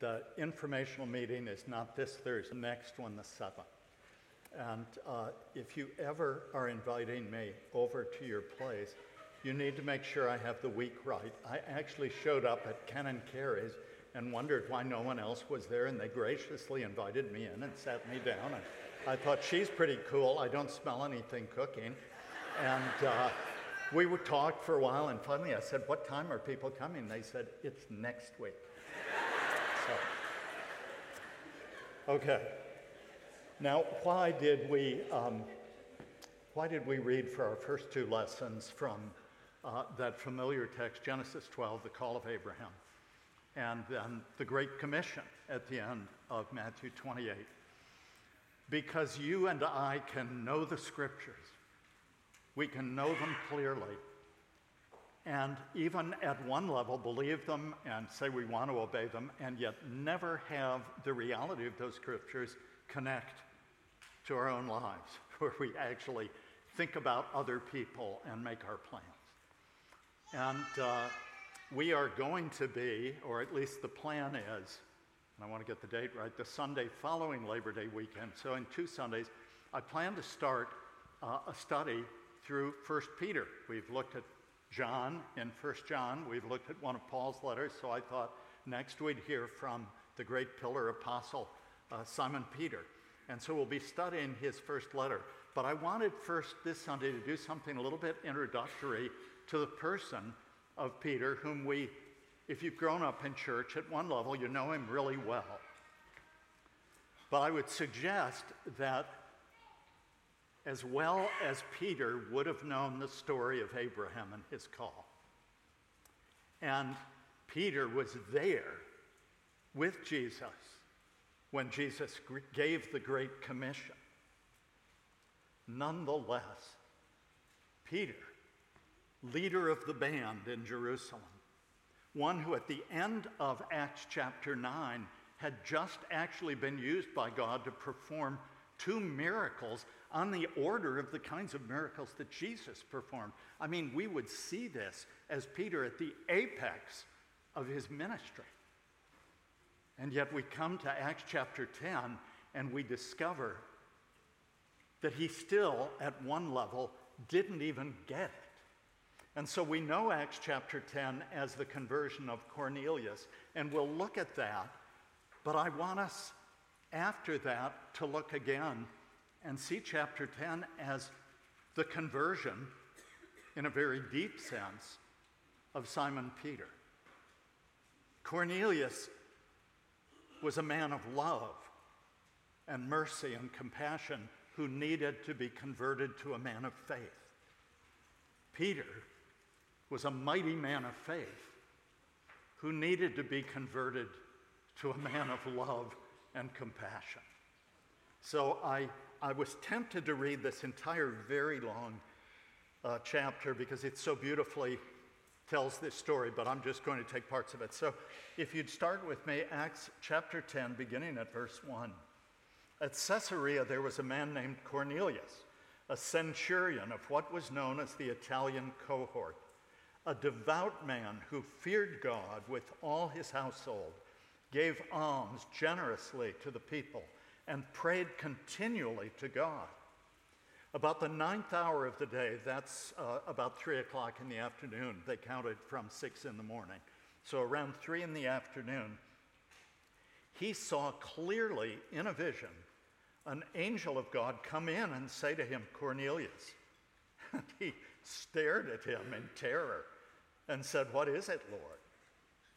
the informational meeting is not this Thursday, the next one, the 7th. And uh, if you ever are inviting me over to your place, you need to make sure I have the week right. I actually showed up at Ken and Carrie's and wondered why no one else was there, and they graciously invited me in and sat me down. And I thought, she's pretty cool. I don't smell anything cooking. And uh, we would talk for a while, and finally I said, What time are people coming? They said, It's next week. Okay. Now, why did we, um, why did we read for our first two lessons from uh, that familiar text, Genesis 12, the call of Abraham, and then the Great Commission at the end of Matthew 28? Because you and I can know the scriptures, we can know them clearly, and even at one level believe them and say we want to obey them, and yet never have the reality of those scriptures connect to our own lives, where we actually think about other people and make our plans. And uh, we are going to be, or at least the plan is, and I want to get the date right, the Sunday following Labor Day weekend. So in two Sundays, I plan to start uh, a study through 1 Peter. We've looked at John in 1 John. We've looked at one of Paul's letters. So I thought next we'd hear from the great pillar apostle uh, Simon Peter. And so we'll be studying his first letter. But I wanted first this Sunday to do something a little bit introductory to the person of Peter, whom we, if you've grown up in church at one level, you know him really well. But I would suggest that as well as Peter would have known the story of Abraham and his call, and Peter was there with Jesus when Jesus gave the Great Commission. Nonetheless, Peter leader of the band in Jerusalem, one who at the end of Acts chapter 9 had just actually been used by God to perform two miracles on the order of the kinds of miracles that Jesus performed. I mean, we would see this as Peter at the apex of his ministry. And yet we come to Acts chapter 10 and we discover that he still, at one level, didn't even get it. And so we know Acts chapter 10 as the conversion of Cornelius, and we'll look at that. But I want us, after that, to look again and see chapter 10 as the conversion, in a very deep sense, of Simon Peter. Cornelius was a man of love and mercy and compassion who needed to be converted to a man of faith. Peter was a mighty man of faith who needed to be converted to a man of love and compassion. So I, I was tempted to read this entire very long uh, chapter because it so beautifully tells this story, but I'm just going to take parts of it. So if you'd start with me, Acts chapter 10, beginning at verse 1. At Caesarea, there was a man named Cornelius, a centurion of what was known as the Italian cohort a devout man who feared God with all his household, gave alms generously to the people, and prayed continually to God. About the ninth hour of the day, that's uh, about three o'clock in the afternoon, they counted from six in the morning. So around three in the afternoon, he saw clearly in a vision an angel of God come in and say to him, Cornelius. And he stared at him in terror and said, What is it, Lord?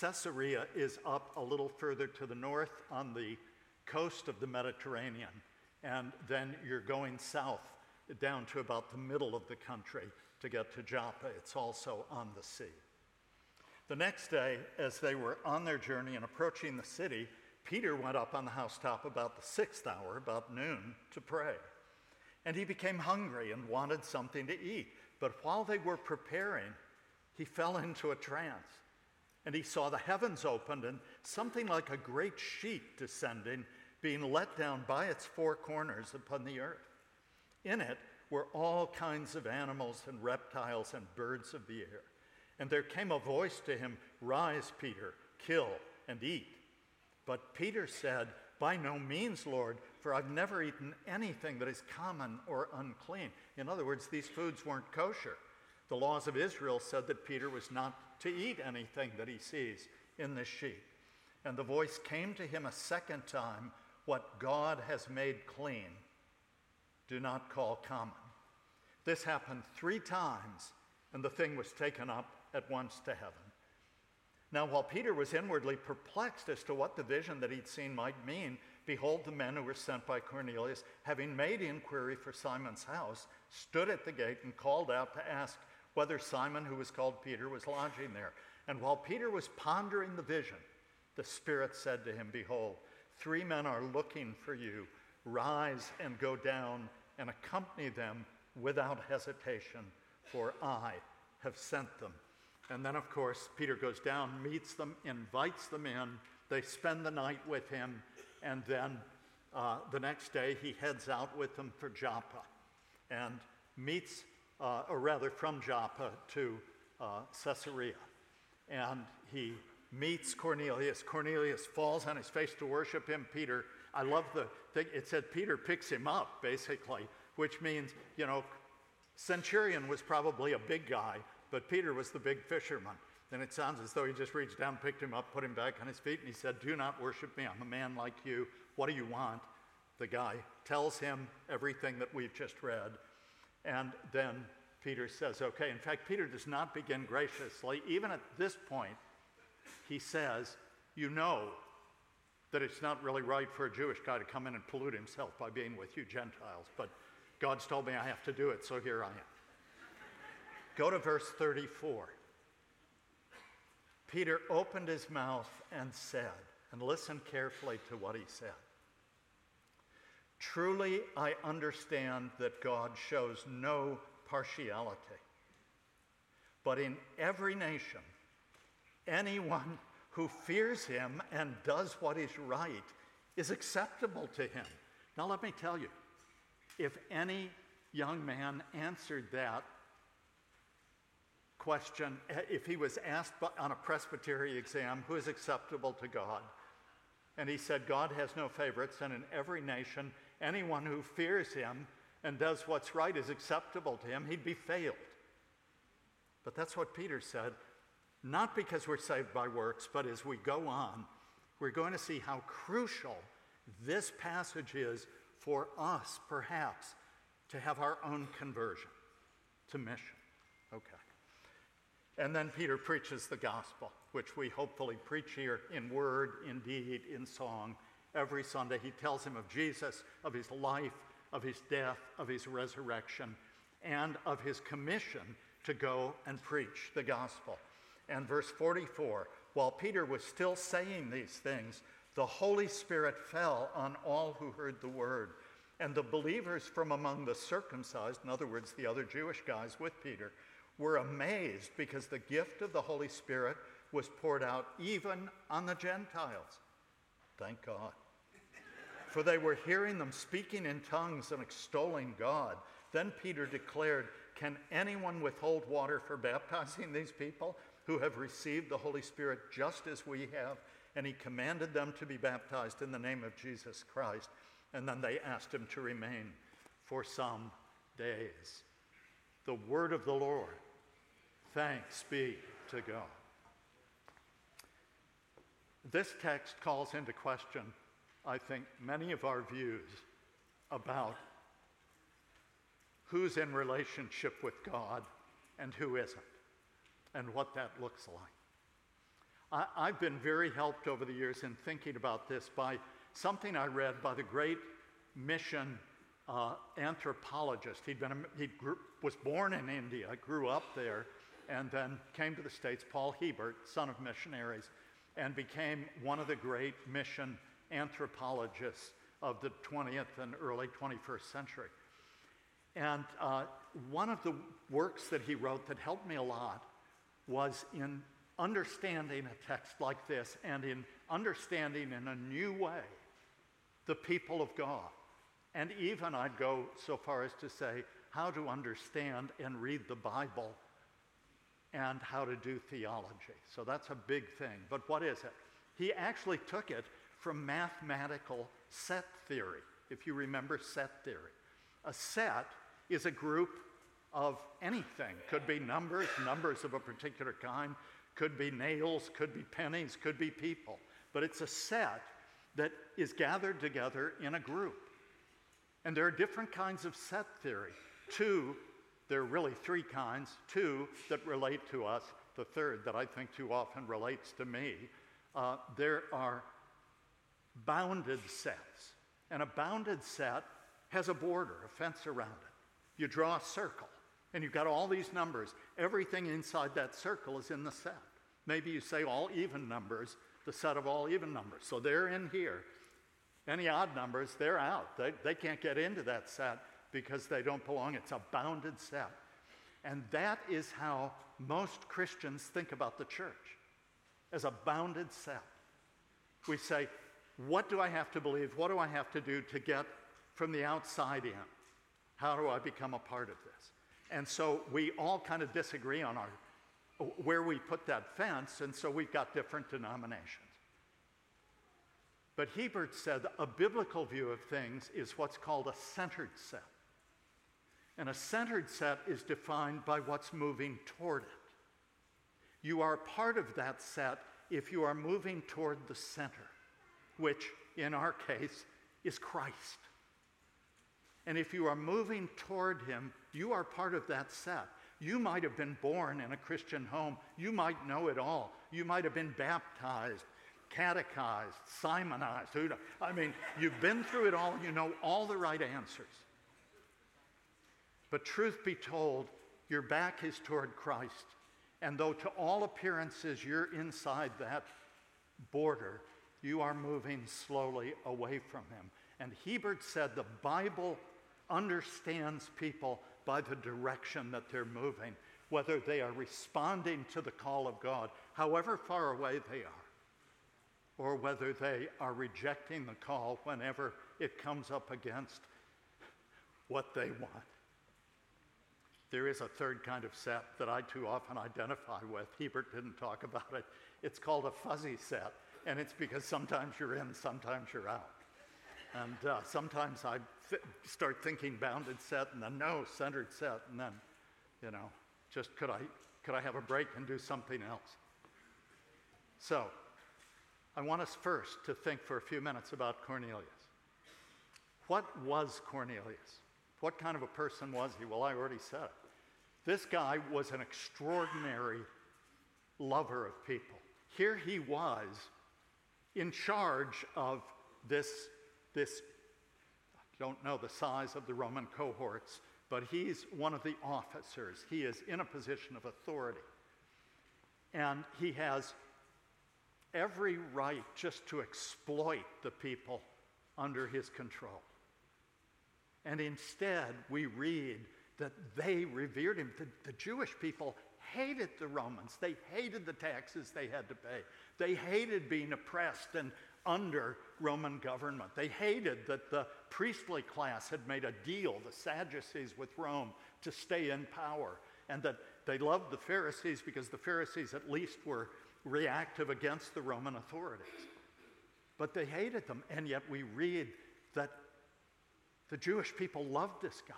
Caesarea is up a little further to the north on the coast of the Mediterranean, and then you're going south down to about the middle of the country to get to Joppa. It's also on the sea. The next day, as they were on their journey and approaching the city, Peter went up on the housetop about the sixth hour, about noon, to pray. And he became hungry and wanted something to eat. But while they were preparing, he fell into a trance. And he saw the heavens opened and something like a great sheet descending, being let down by its four corners upon the earth. In it were all kinds of animals and reptiles and birds of the air. And there came a voice to him Rise, Peter, kill and eat. But Peter said, By no means, Lord, for I've never eaten anything that is common or unclean. In other words, these foods weren't kosher. The laws of Israel said that Peter was not to eat anything that he sees in this sheep. And the voice came to him a second time What God has made clean, do not call common. This happened three times, and the thing was taken up at once to heaven. Now, while Peter was inwardly perplexed as to what the vision that he'd seen might mean, behold, the men who were sent by Cornelius, having made inquiry for Simon's house, stood at the gate and called out to ask whether Simon, who was called Peter, was lodging there. And while Peter was pondering the vision, the Spirit said to him, Behold, three men are looking for you. Rise and go down and accompany them without hesitation, for I have sent them. And then, of course, Peter goes down, meets them, invites them in. They spend the night with him, and then uh, the next day he heads out with them for Joppa and meets, uh, or rather, from Joppa to uh, Caesarea. And he meets Cornelius. Cornelius falls on his face to worship him. Peter, I love the thing, it said Peter picks him up, basically, which means, you know, Centurion was probably a big guy, but Peter was the big fisherman. And it sounds as though he just reached down, picked him up, put him back on his feet, and he said, Do not worship me. I'm a man like you. What do you want? The guy tells him everything that we've just read. And then Peter says, Okay. In fact, Peter does not begin graciously. Even at this point, he says, You know that it's not really right for a Jewish guy to come in and pollute himself by being with you Gentiles, but God's told me I have to do it, so here I am. Go to verse 34. Peter opened his mouth and said, and listen carefully to what he said. Truly, I understand that God shows no partiality. But in every nation, anyone who fears him and does what is right is acceptable to him. Now, let me tell you if any young man answered that question, eh, if he was asked on a presbytery exam, who is acceptable to God? And he said, God has no favorites, and in every nation, anyone who fears him and does what's right is acceptable to him, he'd be failed. But that's what Peter said, not because we're saved by works, but as we go on, we're going to see how crucial this passage is for us, perhaps, to have our own conversion to mission. Okay. And then Peter preaches the gospel, which we hopefully preach here in word, in deed, in song every Sunday. He tells him of Jesus, of his life, of his death, of his resurrection, and of his commission to go and preach the gospel. And verse 44 while Peter was still saying these things, the Holy Spirit fell on all who heard the word. And the believers from among the circumcised, in other words, the other Jewish guys with Peter, were amazed because the gift of the Holy Spirit was poured out even on the Gentiles. Thank God. For they were hearing them speaking in tongues and extolling God. Then Peter declared, Can anyone withhold water for baptizing these people who have received the Holy Spirit just as we have? And he commanded them to be baptized in the name of Jesus Christ. And then they asked him to remain for some days. The word of the Lord. Thanks be to God. This text calls into question, I think, many of our views about who's in relationship with God and who isn't, and what that looks like. I, have been very helped over the years in thinking about this by something I read by the great mission uh, anthropologist. He'd been he grew, was born in India, grew up there, and then came to the States, Paul Hiebert, son of missionaries, and became one of the great mission anthropologists of the 20th and early 21st century. And uh, one of the works that he wrote that helped me a lot was in understanding a text like this and in understanding in a new way the people of God. And even I'd go so far as to say how to understand and read the Bible and how to do theology. So that's a big thing. But what is it? He actually took it from mathematical set theory, if you remember set theory. A set is a group of anything, could be numbers, numbers of a particular kind, could be nails, could be pennies, could be people. But it's a set that is gathered together in a group. And there are different kinds of set theory. Two, there are really three kinds, two that relate to us, the third that I think too often relates to me. Uh, there are bounded sets. And a bounded set has a border, a fence around it. You draw a circle, and you've got all these numbers. Everything inside that circle is in the set. Maybe you say all even numbers, the set of all even numbers. So they're in here. Any odd numbers, they're out. They, they can't get into that set because they don't belong. It's a bounded set. And that is how most Christians think about the church as a bounded set. We say, what do I have to believe? What do I have to do to get from the outside in? How do I become a part of this? And so we all kind of disagree on our where we put that fence, and so we've got different denominations. But Hiebert said a biblical view of things is what's called a centered set. And a centered set is defined by what's moving toward it. You are part of that set if you are moving toward the center, which in our case is Christ. And if you are moving toward Him, you are part of that set. You might have been born in a Christian home. You might know it all. You might have been baptized catechized, Simonized. Who I mean, you've been through it all, you know all the right answers. But truth be told, your back is toward Christ. And though to all appearances you're inside that border, you are moving slowly away from Him. And Hiebert said the Bible understands people by the direction that they're moving, whether they are responding to the call of God, however far away they are or whether they are rejecting the call whenever it comes up against what they want. There is a third kind of set that I too often identify with. Hiebert didn't talk about it. It's called a fuzzy set, and it's because sometimes you're in, sometimes you're out. And uh, sometimes I th- start thinking bounded set, and then no, centered set, and then, you know, just could I, could I have a break and do something else? So, I want us first to think for a few minutes about Cornelius. What was Cornelius? What kind of a person was he? Well, I already said it. This guy was an extraordinary lover of people. Here he was in charge of this, this, I don't know the size of the Roman cohorts, but he's one of the officers. He is in a position of authority. And he has every right just to exploit the people under his control. And instead, we read that they revered him. The, the, Jewish people hated the Romans. They hated the taxes they had to pay. They hated being oppressed and under Roman government. They hated that the priestly class had made a deal, the Sadducees, with Rome to stay in power. And that they loved the Pharisees because the Pharisees at least were reactive against the Roman authorities. But they hated them, and yet we read that the Jewish people loved this guy.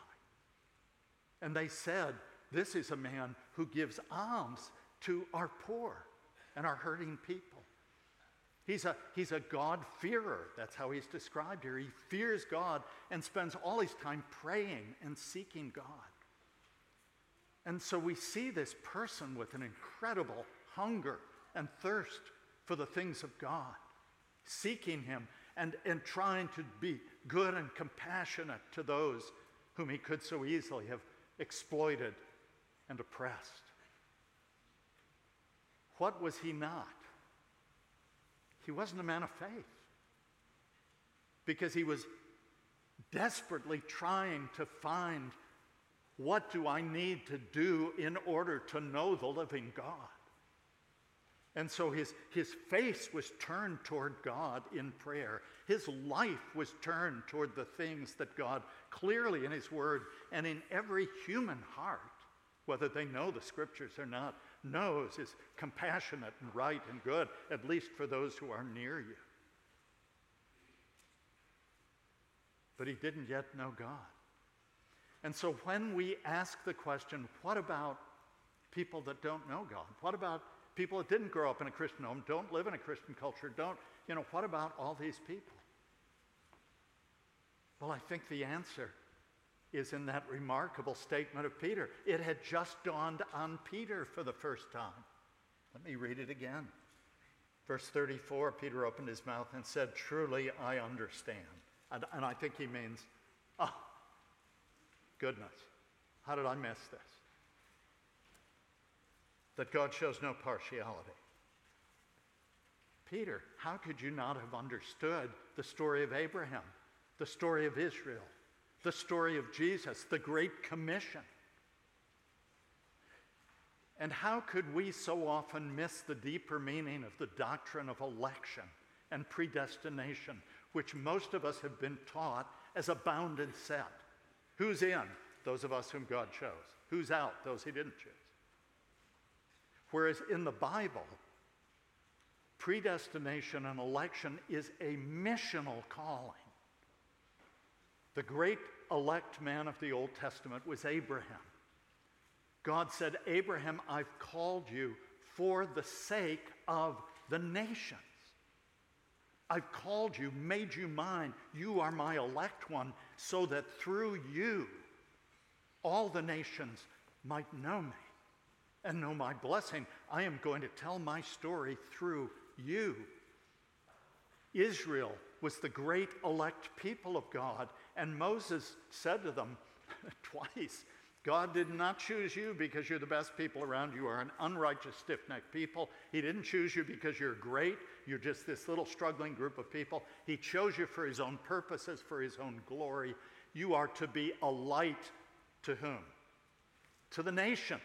And they said, This is a man who gives alms to our poor and our hurting people. He's a, he's a God-fearer. That's how he's described here. He fears God and spends all his time praying and seeking God. And so we see this person with an incredible hunger and thirst for the things of God, seeking Him and, and trying to be good and compassionate to those whom He could so easily have exploited and oppressed. What was He not? He wasn't a man of faith. because he was desperately trying to find what do I need to do in order to know the living God? And so his, his face was turned toward God in prayer. His life was turned toward the things that God clearly in His Word and in every human heart, whether they know the Scriptures or not, knows is compassionate and right and good, at least for those who are near you. But he didn't yet know God. And so when we ask the question, what about people that don't know God? What about people that didn't grow up in a Christian home, don't live in a Christian culture, don't, you know, what about all these people? Well, I think the answer is in that remarkable statement of Peter. It had just dawned on Peter for the first time. Let me read it again. Verse 34 Peter opened his mouth and said, Truly I understand. And, and I think he means, oh, goodness, how did I miss this? That God shows no partiality. Peter, how could you not have understood the story of Abraham, the story of Israel, the story of Jesus, the Great Commission? And how could we so often miss the deeper meaning of the doctrine of election and predestination, which most of us have been taught as a bounded set? Who's in? Those of us whom God chose. Who's out? Those he didn't choose. Whereas in the Bible, predestination and election is a missional calling. The great elect man of the Old Testament was Abraham. God said, Abraham, I've called you for the sake of the nations. I've called you, made you mine. You are my elect one, so that through you all the nations might know me and know my blessing. I am going to tell my story through you. Israel was the great elect people of God, and Moses said to them twice, God did not choose you because you're the best people around. You are an unrighteous, stiff necked people. He didn't choose you because you're great. You're just this little struggling group of people. He chose you for His own purposes, for His own glory. You are to be a light to whom? To the nations.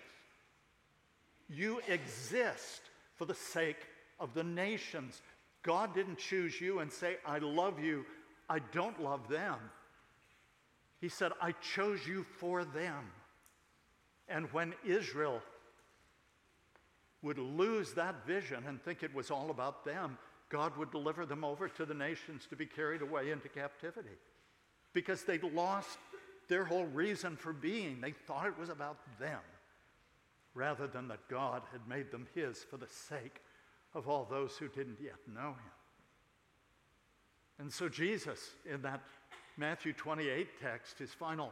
You exist for the sake of the nations. God didn't choose you and say, I love you, I don't love them. He said, I chose you for them. And when Israel would lose that vision and think it was all about them, God would deliver them over to the nations to be carried away into captivity because they'd lost their whole reason for being. They thought it was about them rather than that God had made them His for the sake of all those who didn't yet know Him. And so, Jesus, in that Matthew 28 text, his final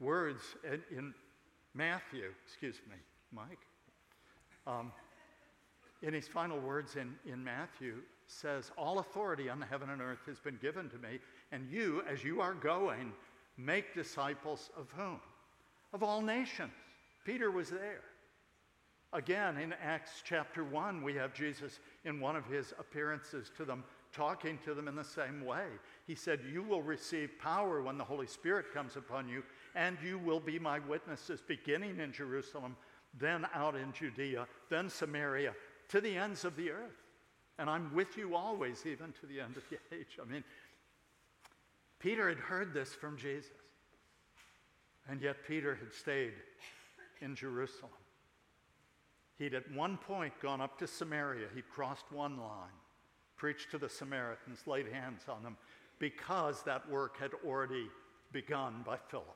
words in, in Matthew, excuse me, Mike, um, in his final words in, in Matthew, says, All authority on the heaven and earth has been given to me, and you, as you are going, make disciples of whom? Of all nations. Peter was there. Again, in Acts chapter 1, we have Jesus in one of his appearances to them, talking to them in the same way. He said, You will receive power when the Holy Spirit comes upon you, and you will be my witnesses, beginning in Jerusalem, then out in Judea, then Samaria, to the ends of the earth. And I'm with you always, even to the end of the age. I mean, Peter had heard this from Jesus, and yet Peter had stayed in Jerusalem. He'd at one point gone up to Samaria. He'd crossed one line, preached to the Samaritans, laid hands on them, because that work had already begun by Philip.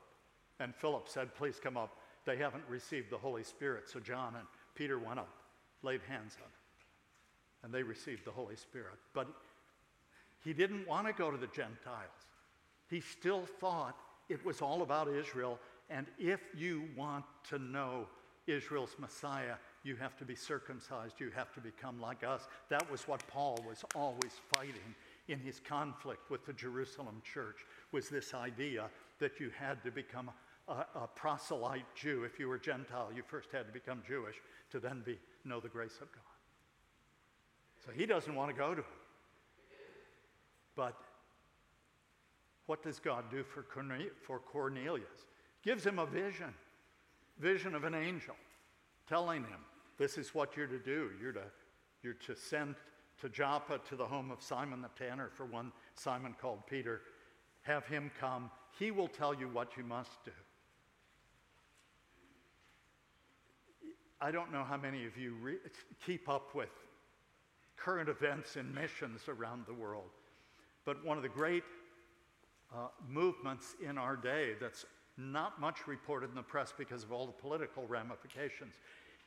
And Philip said, Please come up. They haven't received the Holy Spirit. So John and Peter went up, laid hands on them, and they received the Holy Spirit. But he didn't want to go to the Gentiles. He still thought it was all about Israel. And if you want to know Israel's Messiah, you have to be circumcised, you have to become like us. That was what Paul was always fighting in his conflict with the Jerusalem church was this idea that you had to become a, a, proselyte Jew. If you were Gentile, you first had to become Jewish to then be, know the grace of God. So he doesn't want to go to him. But what does God do for, for Cornelius? Gives him a vision, vision of an angel, telling him, this is what you're to do. You're to, you're to send to Joppa to the home of Simon the tanner for one Simon called Peter. Have him come. He will tell you what you must do. I don't know how many of you re- keep up with current events in missions around the world, but one of the great uh, movements in our day that's not much reported in the press because of all the political ramifications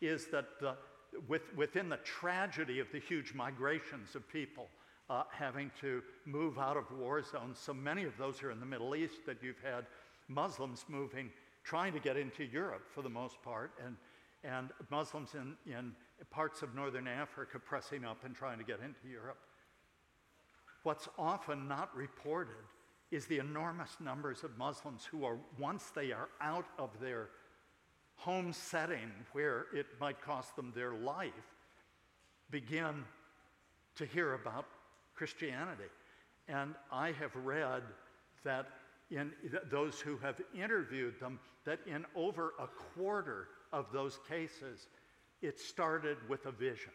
is that the, with, within the tragedy of the huge migrations of people uh, having to move out of war zones, so many of those are in the Middle East that you've had Muslims moving, trying to get into Europe for the most part, and, and Muslims in, in parts of northern Africa pressing up and trying to get into Europe. What's often not reported is the enormous numbers of Muslims who are, once they are out of their home setting where it might cost them their life, begin to hear about Christianity. And I have read that in those who have interviewed them, that in over a quarter of those cases, it started with a vision.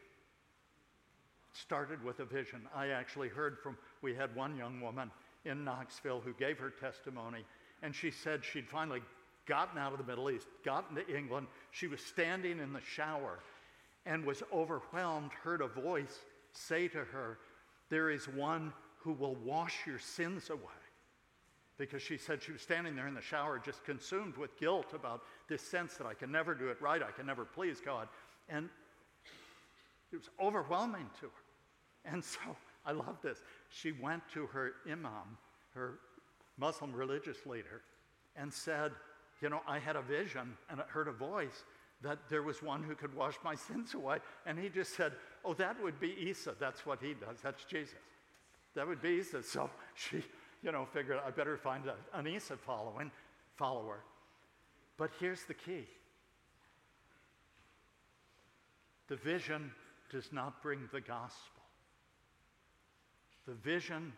started with a vision. I actually heard from, we had one young woman in Knoxville who gave her testimony, and she said she'd finally gotten out of the Middle East, gotten to England. She was standing in the shower and was overwhelmed, heard a voice say to her, There is one who will wash your sins away. Because she said she was standing there in the shower, just consumed with guilt about this sense that I can never do it right, I can never please God. And it was overwhelming to her. And so I love this. She went to her imam, her Muslim religious leader, and said, You know, I had a vision and I heard a voice that there was one who could wash my sins away. And he just said, Oh, that would be Isa. That's what he does. That's Jesus. That would be Isa. So she, you know, figured I better find a, an Isa following, follower. But here's the key the vision does not bring the gospel. The vision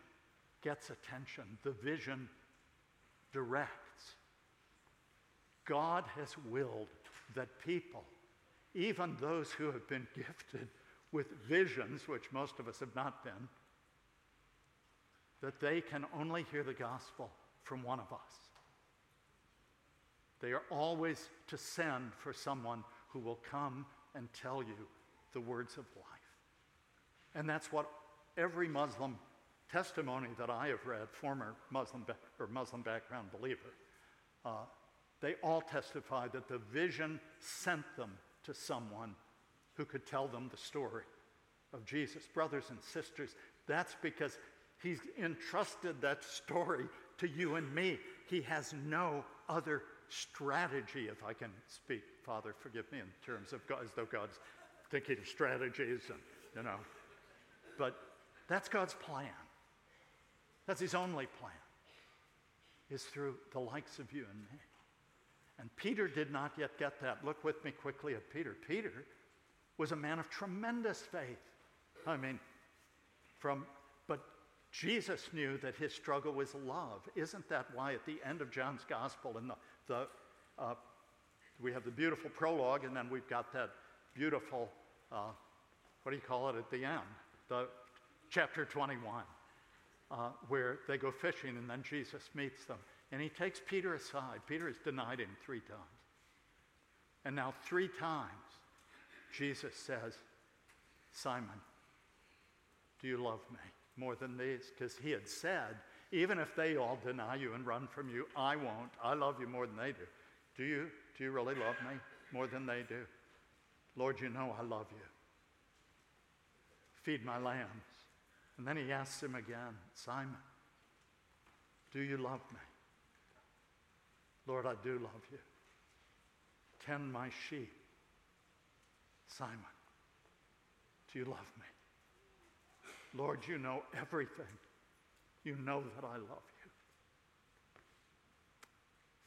gets attention, the vision directs. God has willed that people, even those who have been gifted with visions, which most of us have not been, that they can only hear the gospel from one of us. They are always to send for someone who will come and tell you the words of life. And that's what every Muslim testimony that I have read, former Muslim or Muslim background believer, uh, they all testify that the vision sent them to someone who could tell them the story of Jesus. Brothers and sisters, that's because he's entrusted that story to you and me. He has no other strategy, if I can speak, Father, forgive me in terms of God, as though God's thinking of strategies and, you know. But that's God's plan. That's his only plan, is through the likes of you and me. And Peter did not yet get that. Look with me quickly at Peter. Peter was a man of tremendous faith. I mean, from, but Jesus knew that his struggle was love. Isn't that why at the end of John's gospel, in the, the uh, we have the beautiful prologue, and then we've got that beautiful, uh, what do you call it at the end? The chapter 21, uh, where they go fishing and then Jesus meets them. And he takes Peter aside. Peter has denied him three times. And now, three times, Jesus says, Simon, do you love me more than these? Because he had said, even if they all deny you and run from you, I won't. I love you more than they do. Do you? Do you really love me more than they do? Lord, you know I love you. Feed my lambs. And then he asks him again, Simon, do you love me? Lord, I do love you. Tend my sheep. Simon, do you love me? Lord, you know everything. You know that I love you.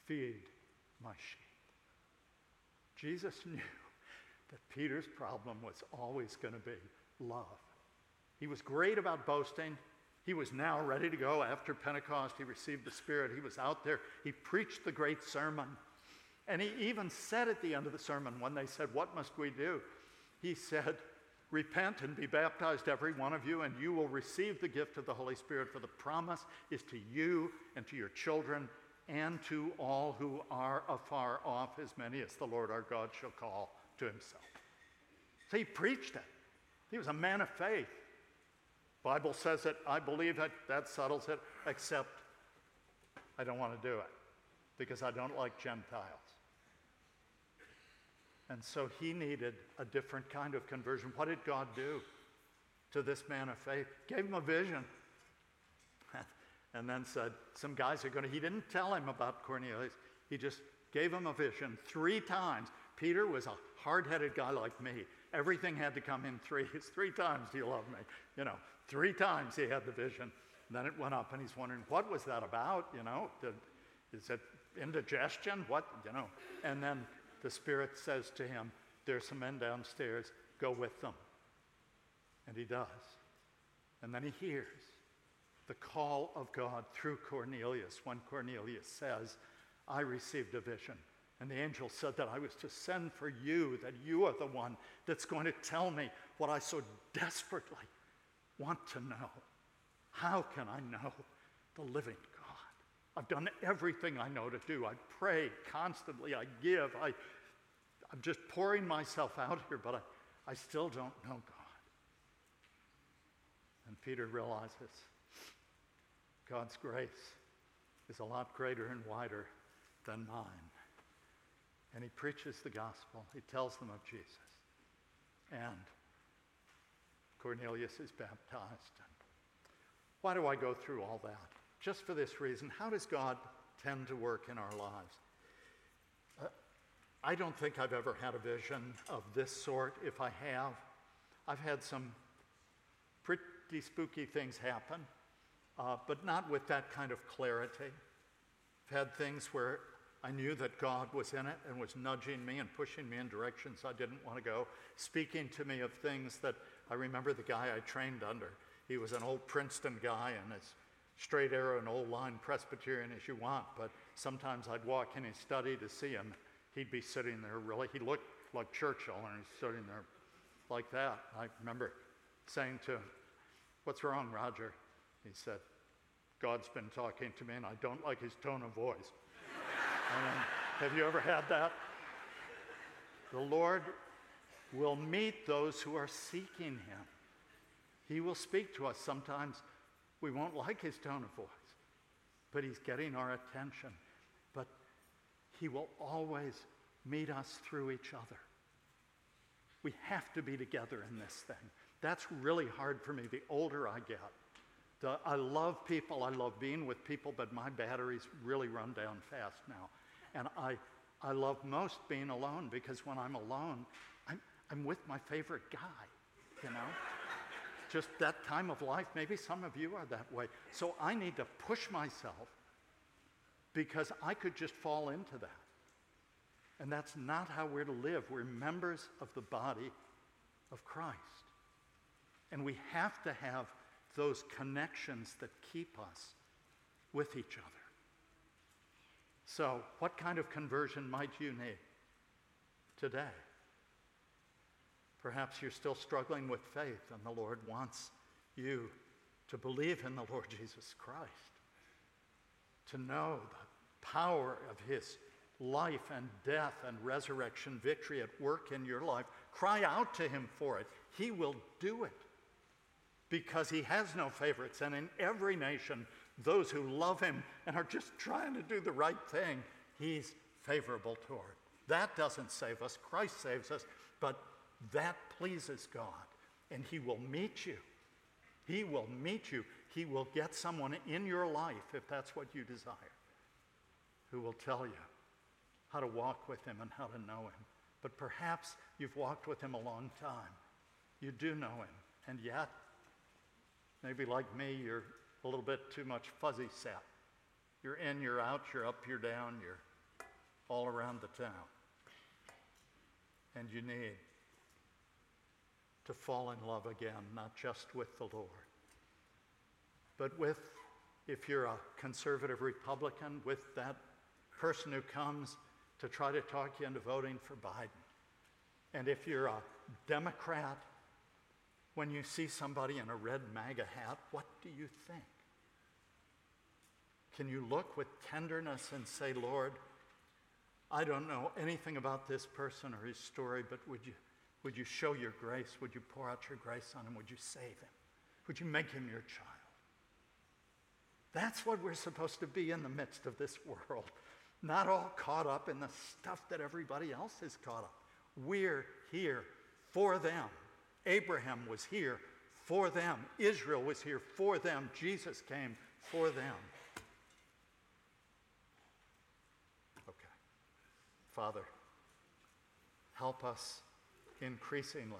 Feed my sheep. Jesus knew that Peter's problem was always going to be love. He was great about boasting. He was now ready to go after Pentecost. He received the Spirit. He was out there. He preached the great sermon. And he even said at the end of the sermon, when they said, What must we do? He said, Repent and be baptized, every one of you, and you will receive the gift of the Holy Spirit, for the promise is to you and to your children and to all who are afar off, as many as the Lord our God shall call to himself. So he preached it. He was a man of faith. Bible says it, I believe it, that settles it, except I don't want to do it because I don't like Gentiles. And so he needed a different kind of conversion. What did God do to this man of faith? Gave him a vision. and then said, Some guys are going to, he didn't tell him about Cornelius. He just gave him a vision three times. Peter was a hard headed guy like me. Everything had to come in threes. Three times do you love me? You know, three times he had the vision. And then it went up, and he's wondering, what was that about? You know, Did, is it indigestion? What, you know? And then the Spirit says to him, There's some men downstairs, go with them. And he does. And then he hears the call of God through Cornelius when Cornelius says, I received a vision. And the angel said that I was to send for you, that you are the one that's going to tell me what I so desperately want to know. How can I know the living God? I've done everything I know to do. I pray constantly. I give. I, I'm just pouring myself out here, but I, I still don't know God. And Peter realizes God's grace is a lot greater and wider than mine. And he preaches the gospel. He tells them of Jesus. And Cornelius is baptized. Why do I go through all that? just for this reason. How does God tend to work in our lives? Uh, I don't think I've ever had a vision of this sort. If I have, I've had some pretty spooky things happen, uh, but not with that kind of clarity. I've had things where I knew that God was in it and was nudging me and pushing me in directions I didn't want to go, speaking to me of things that I remember the guy I trained under. He was an old Princeton guy, and his straight arrow and old line Presbyterian as you want, but sometimes I'd walk in his study to see him. He'd be sitting there really, he looked like Churchill and he's sitting there like that. I remember saying to him, What's wrong, Roger? He said, God's been talking to me and I don't like his tone of voice. Have you ever had that? The Lord will meet those who are seeking him. He will speak to us sometimes we won't like his tone of voice, but he's getting our attention. But he will always meet us through each other. We have to be together in this thing. That's really hard for me the older I get. The, I love people, I love being with people, but my batteries really run down fast now. And I, I love most being alone because when I'm alone, I'm, I'm with my favorite guy, you know? just that time of life. Maybe some of you are that way. So I need to push myself because I could just fall into that. And that's not how we're to live. We're members of the body of Christ. And we have to have those connections that keep us with each other. So, what kind of conversion might you need today? Perhaps you're still struggling with faith, and the Lord wants you to believe in the Lord Jesus Christ, to know the power of his life and death and resurrection victory at work in your life. Cry out to him for it. He will do it because he has no favorites. And in every nation, those who love him and are just trying to do the right thing, he's favorable toward. That doesn't save us, Christ saves us, but that pleases God, and He will meet you. He will meet you. He will get someone in your life, if that's what you desire, who will tell you how to walk with Him and how to know Him. But perhaps you've walked with Him a long time. You do know Him, and yet, maybe like me, you're a little bit too much fuzzy set. You're in, you're out, you're up, you're down, you're all around the town. And you need to fall in love again, not just with the Lord, but with, if you're a conservative Republican, with that person who comes to try to talk you into voting for Biden. And if you're a Democrat, when you see somebody in a red MAGA hat, what do you think? Can you look with tenderness and say, Lord, I don't know anything about this person or his story, but would you, would you show your grace? Would you pour out your grace on him? Would you save him? Would you make him your child? That's what we're supposed to be in the midst of this world, not all caught up in the stuff that everybody else is caught up. We're here for them. Abraham was here for them. Israel was here for them. Jesus came for them. Okay. Father, help us increasingly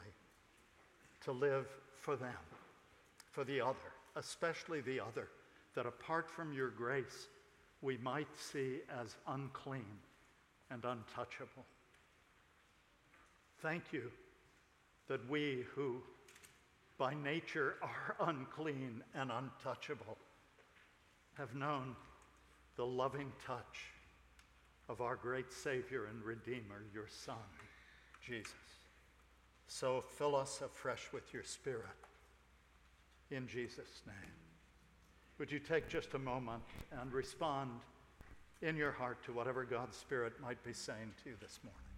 to live for them, for the other, especially the other, that apart from your grace, we might see as unclean and untouchable. Thank you that we who by nature are unclean and untouchable have known the loving touch of our great Savior and Redeemer, your Son, Jesus. So fill us afresh with your Spirit. In Jesus' name. Would you take just a moment and respond in your heart to whatever God's Spirit might be saying to you this morning?